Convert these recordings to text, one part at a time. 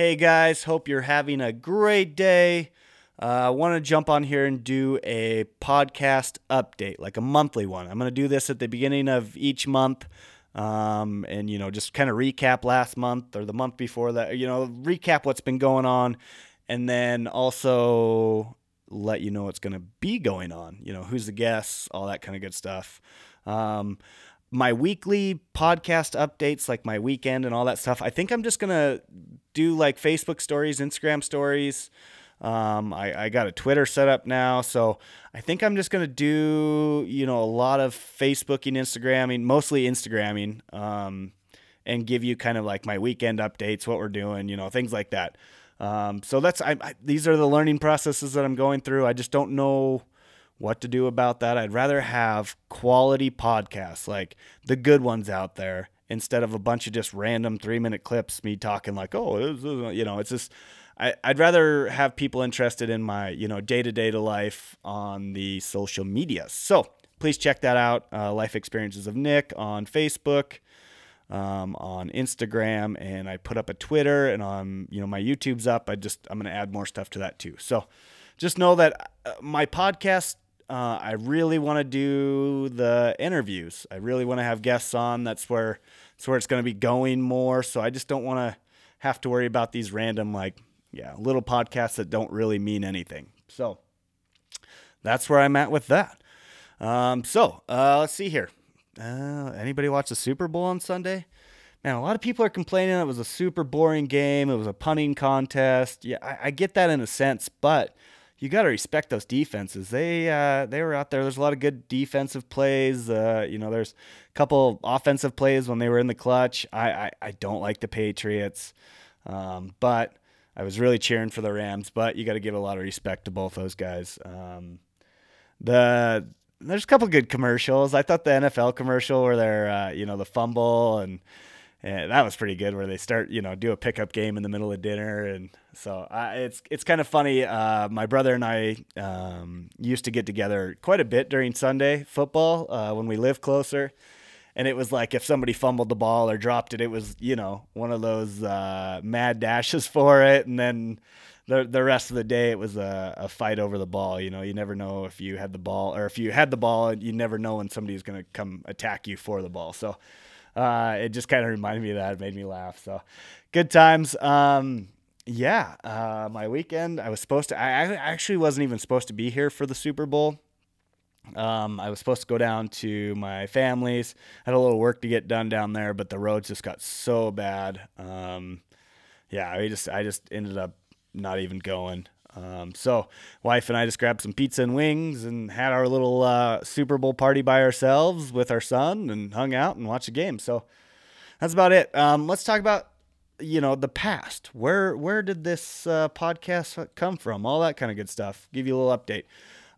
Hey guys, hope you're having a great day. Uh, I want to jump on here and do a podcast update, like a monthly one. I'm going to do this at the beginning of each month. Um, and you know, just kind of recap last month or the month before that, you know, recap what's been going on, and then also let you know what's going to be going on. You know, who's the guests, all that kind of good stuff. Um, my weekly podcast updates, like my weekend and all that stuff, I think I'm just going to do like Facebook stories, Instagram stories. Um, I, I got a Twitter set up now, so I think I'm just gonna do you know a lot of Facebooking, Instagramming, mostly Instagramming, um, and give you kind of like my weekend updates, what we're doing, you know, things like that. Um, so that's I, I, these are the learning processes that I'm going through. I just don't know what to do about that. I'd rather have quality podcasts, like the good ones out there, instead of a bunch of just random three minute clips, me talking like, oh, you know, it's just I, would rather have people interested in my, you know, day to day to life on the social media. So please check that out. Uh, life Experiences of Nick on Facebook, um, on Instagram, and I put up a Twitter and on, you know, my YouTube's up. I just, I'm to add more stuff to that too. So just know that uh, my podcast, uh, I really want to do the interviews. I really want to have guests on. That's where, that's where it's going to be going more. So I just don't want to have to worry about these random, like, yeah, little podcasts that don't really mean anything. So that's where I'm at with that. Um, so uh, let's see here. Uh, anybody watch the Super Bowl on Sunday? Man, a lot of people are complaining it was a super boring game. It was a punting contest. Yeah, I, I get that in a sense, but you got to respect those defenses. They uh, they were out there. There's a lot of good defensive plays. Uh, you know, there's a couple offensive plays when they were in the clutch. I I, I don't like the Patriots, um, but I was really cheering for the Rams, but you got to give a lot of respect to both those guys. Um, the there's a couple good commercials. I thought the NFL commercial where they're uh, you know the fumble and, and that was pretty good. Where they start you know do a pickup game in the middle of dinner, and so it's it's kind of funny. Uh, my brother and I um, used to get together quite a bit during Sunday football uh, when we lived closer and it was like if somebody fumbled the ball or dropped it, it was you know one of those uh, mad dashes for it, and then the the rest of the day it was a, a fight over the ball. You know, you never know if you had the ball or if you had the ball, you never know when somebody's going to come attack you for the ball. So uh, it just kind of reminded me of that. It made me laugh. So good times. Um, yeah, uh, my weekend. I was supposed to. I actually wasn't even supposed to be here for the Super Bowl. Um, I was supposed to go down to my family's. Had a little work to get done down there, but the roads just got so bad. Um, yeah, I just I just ended up not even going. Um, so wife and I just grabbed some pizza and wings and had our little uh, Super Bowl party by ourselves with our son and hung out and watched a game. So that's about it. Um, let's talk about you know the past. Where where did this uh, podcast come from? All that kind of good stuff. Give you a little update.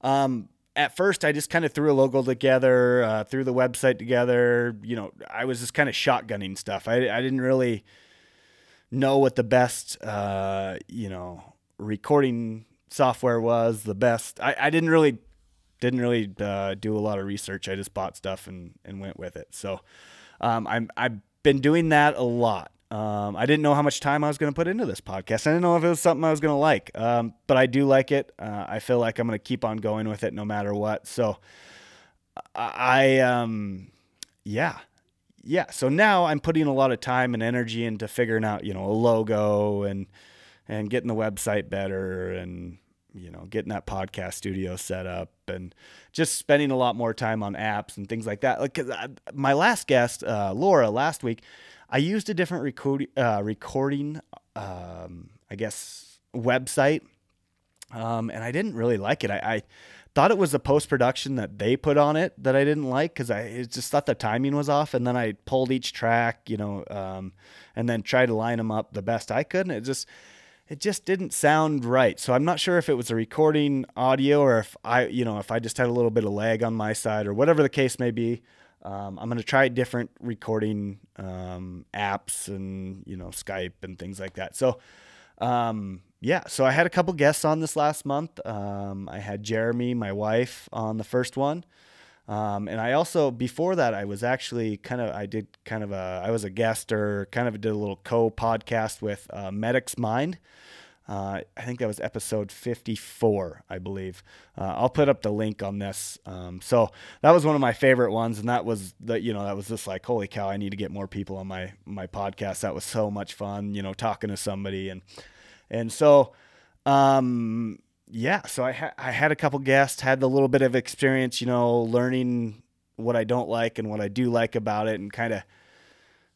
Um, at first I just kind of threw a logo together, uh, threw the website together. You know, I was just kind of shotgunning stuff. I, I didn't really know what the best, uh, you know, recording software was. The best. I, I didn't really didn't really uh, do a lot of research. I just bought stuff and and went with it. So um, I'm I've been doing that a lot. Um, I didn't know how much time I was going to put into this podcast. I didn't know if it was something I was going to like, um, but I do like it. Uh, I feel like I'm going to keep on going with it no matter what. So I, um, yeah, yeah. So now I'm putting a lot of time and energy into figuring out, you know, a logo and and getting the website better and you know getting that podcast studio set up and just spending a lot more time on apps and things like that. Like my last guest, uh, Laura, last week I used a different uh, recording, um, I guess, website, um, and I didn't really like it. I, I thought it was the post production that they put on it that I didn't like because I just thought the timing was off. And then I pulled each track, you know, um, and then tried to line them up the best I could, and it just it just didn't sound right. So I'm not sure if it was a recording audio or if I, you know, if I just had a little bit of lag on my side or whatever the case may be. Um, I'm going to try different recording um, apps and you know Skype and things like that. So um, yeah, so I had a couple guests on this last month. Um, I had Jeremy, my wife, on the first one. Um, and I also before that I was actually kind of I did kind of a I was a guest or kind of did a little co podcast with uh, Medic's Mind. Uh, I think that was episode 54, I believe. Uh, I'll put up the link on this. Um, so that was one of my favorite ones, and that was the you know that was just like holy cow, I need to get more people on my my podcast. That was so much fun, you know, talking to somebody and and so um, yeah, so I I had a couple guests, had a little bit of experience, you know, learning what I don't like and what I do like about it, and kind of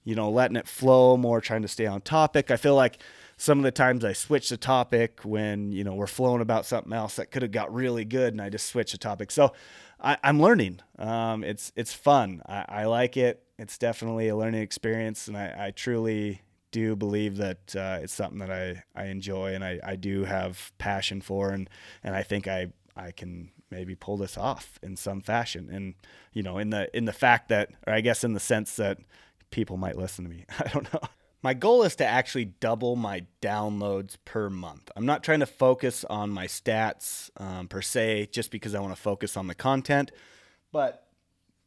you know letting it flow more, trying to stay on topic. I feel like some of the times I switch the topic when you know we're flowing about something else that could have got really good, and I just switch the topic. So I, am learning. Um, it's it's fun. I, I, like it. It's definitely a learning experience, and I, I truly do believe that uh, it's something that I, I enjoy and I, I do have passion for, and and I think I I can maybe pull this off in some fashion, and you know in the in the fact that, or I guess in the sense that people might listen to me. I don't know. My goal is to actually double my downloads per month. I'm not trying to focus on my stats um, per se, just because I want to focus on the content. But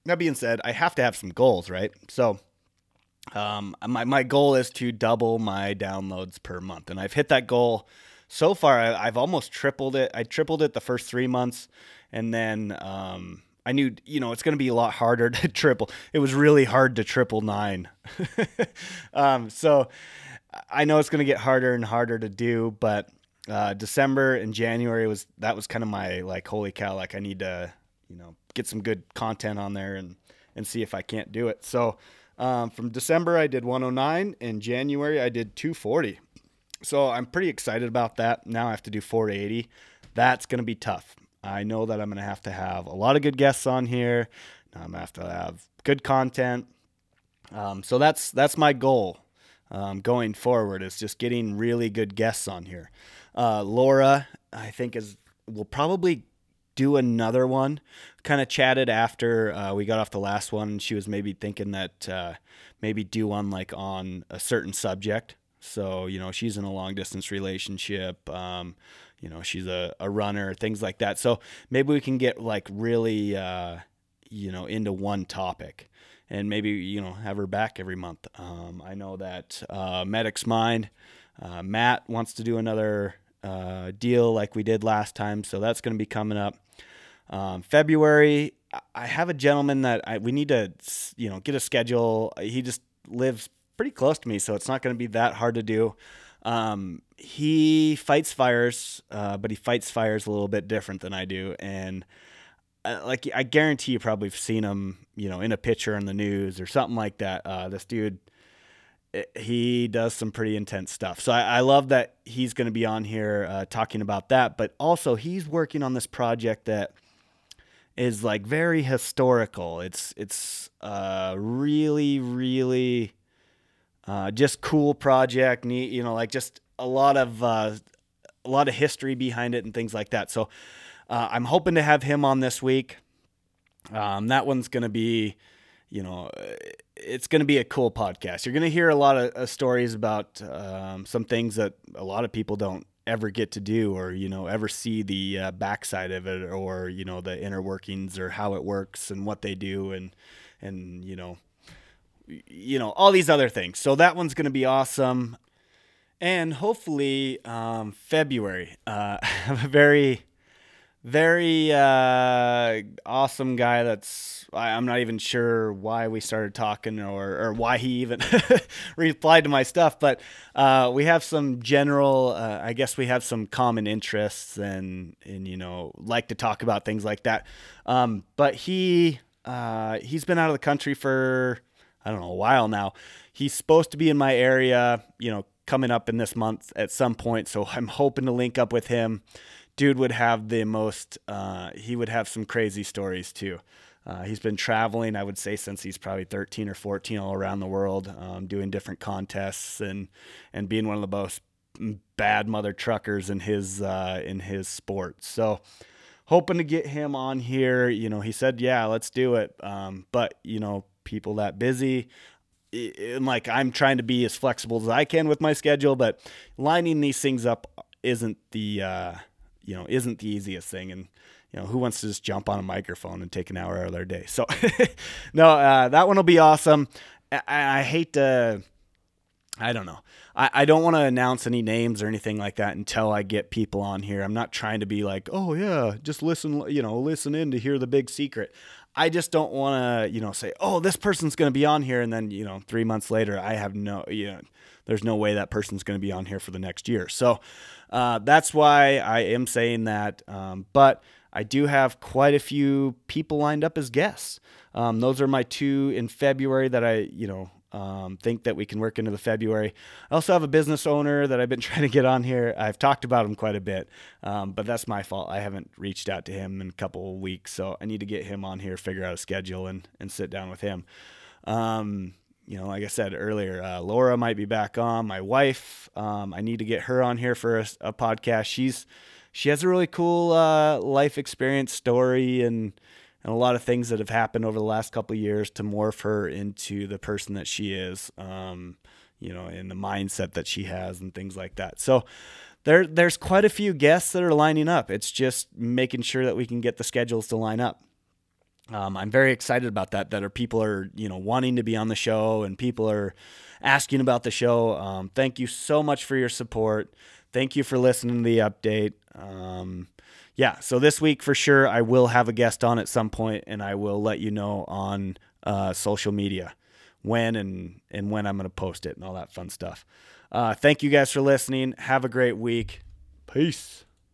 that being said, I have to have some goals, right? So um, my, my goal is to double my downloads per month. And I've hit that goal so far. I, have almost tripled it. I tripled it the first three months. And then um, I knew, you know, it's going to be a lot harder to triple. It was really hard to triple nine. um, so I know it's going to get harder and harder to do, but uh, December and January was that was kind of my like holy cow, like I need to, you know, get some good content on there and and see if I can't do it. So um, from December I did 109, in January I did 240. So I'm pretty excited about that. Now I have to do 480. That's going to be tough. I know that I'm going to have to have a lot of good guests on here. I'm going to have to have good content. Um, so that's that's my goal um, going forward is just getting really good guests on here. Uh, Laura, I think is will probably do another one. Kind of chatted after uh, we got off the last one. She was maybe thinking that uh, maybe do one like on a certain subject. So you know she's in a long distance relationship. Um, you know she's a, a runner things like that so maybe we can get like really uh, you know into one topic and maybe you know have her back every month um, i know that uh, medic's mind uh, matt wants to do another uh, deal like we did last time so that's going to be coming up um, february i have a gentleman that I, we need to you know get a schedule he just lives pretty close to me so it's not going to be that hard to do um, he fights fires, uh, but he fights fires a little bit different than I do. And uh, like I guarantee you probably have seen him, you know, in a picture in the news or something like that. Uh, this dude, he does some pretty intense stuff. So I, I love that he's going to be on here uh, talking about that. But also, he's working on this project that is like very historical. It's it's uh, really really uh, just cool project. Neat, you know, like just a lot of uh, a lot of history behind it and things like that. So uh, I'm hoping to have him on this week. Um, that one's going to be, you know, it's going to be a cool podcast. You're going to hear a lot of uh, stories about um, some things that a lot of people don't ever get to do or you know ever see the uh, backside of it or you know the inner workings or how it works and what they do and and you know you know all these other things so that one's going to be awesome and hopefully um, February. Uh, a very, very uh, awesome guy. That's I, am not even sure why we started talking or or why he even replied to my stuff, but uh, we have some general. Uh, I guess we have some common interests and and you know like to talk about things like that. Um, but he uh, he's been out of the country for I don't know a while now. He's supposed to be in my area, you know, coming up in this month at some point. So I'm hoping to link up with him. Dude would have the most, uh, he would have some crazy stories too. Uh, he's been traveling, I would say, since he's probably 13 or 14 all around the world, um, doing different contests and, and being one of the most bad mother truckers in his, uh, in his sport. So, hoping to get him on here. You know, he said, yeah, let's do it. Um, but, you know, people that busy and like I'm trying to be as flexible as I can with my schedule, but lining these things up isn't the uh, you know isn't the easiest thing, and you know, who wants to just jump on a microphone and take an hour out of their day? So, no, uh, that one will be awesome. I, I hate to, I don't know. I, I don't want to announce any names or anything like that until I get people on here. I'm not trying to be like, oh yeah, just listen, you know, listen in to hear the big secret. I just don't want to, you know, say, oh, this person's going to be on here, and then you know, three months later, I have no, you know, there's no way that person's going to be on here for the next year. So uh, that's why I am saying that. Um, but I do have quite a few people lined up as guests. Um, those are my two in February that I, you know, um, think that we can work into the February. I also have a business owner that I've been trying to get on here. I've talked about him quite a bit, um, but that's my fault. I haven't reached out to him in a couple of weeks, so I need to get him on here, figure out a schedule, and and sit down with him. Um, you know, like I said earlier, uh, Laura might be back on. My wife, um, I need to get her on here for a, a podcast. She's she has a really cool uh, life experience story and and a lot of things that have happened over the last couple of years to morph her into the person that she is, um, you know, in the mindset that she has and things like that. So there, there's quite a few guests that are lining up. It's just making sure that we can get the schedules to line up. Um, I'm very excited about that. That are people are you know wanting to be on the show and people are asking about the show. Um, thank you so much for your support. Thank you for listening to the update. Um, yeah, so this week for sure, I will have a guest on at some point, and I will let you know on uh, social media when and and when I'm going to post it and all that fun stuff. Uh, thank you guys for listening. Have a great week. Peace.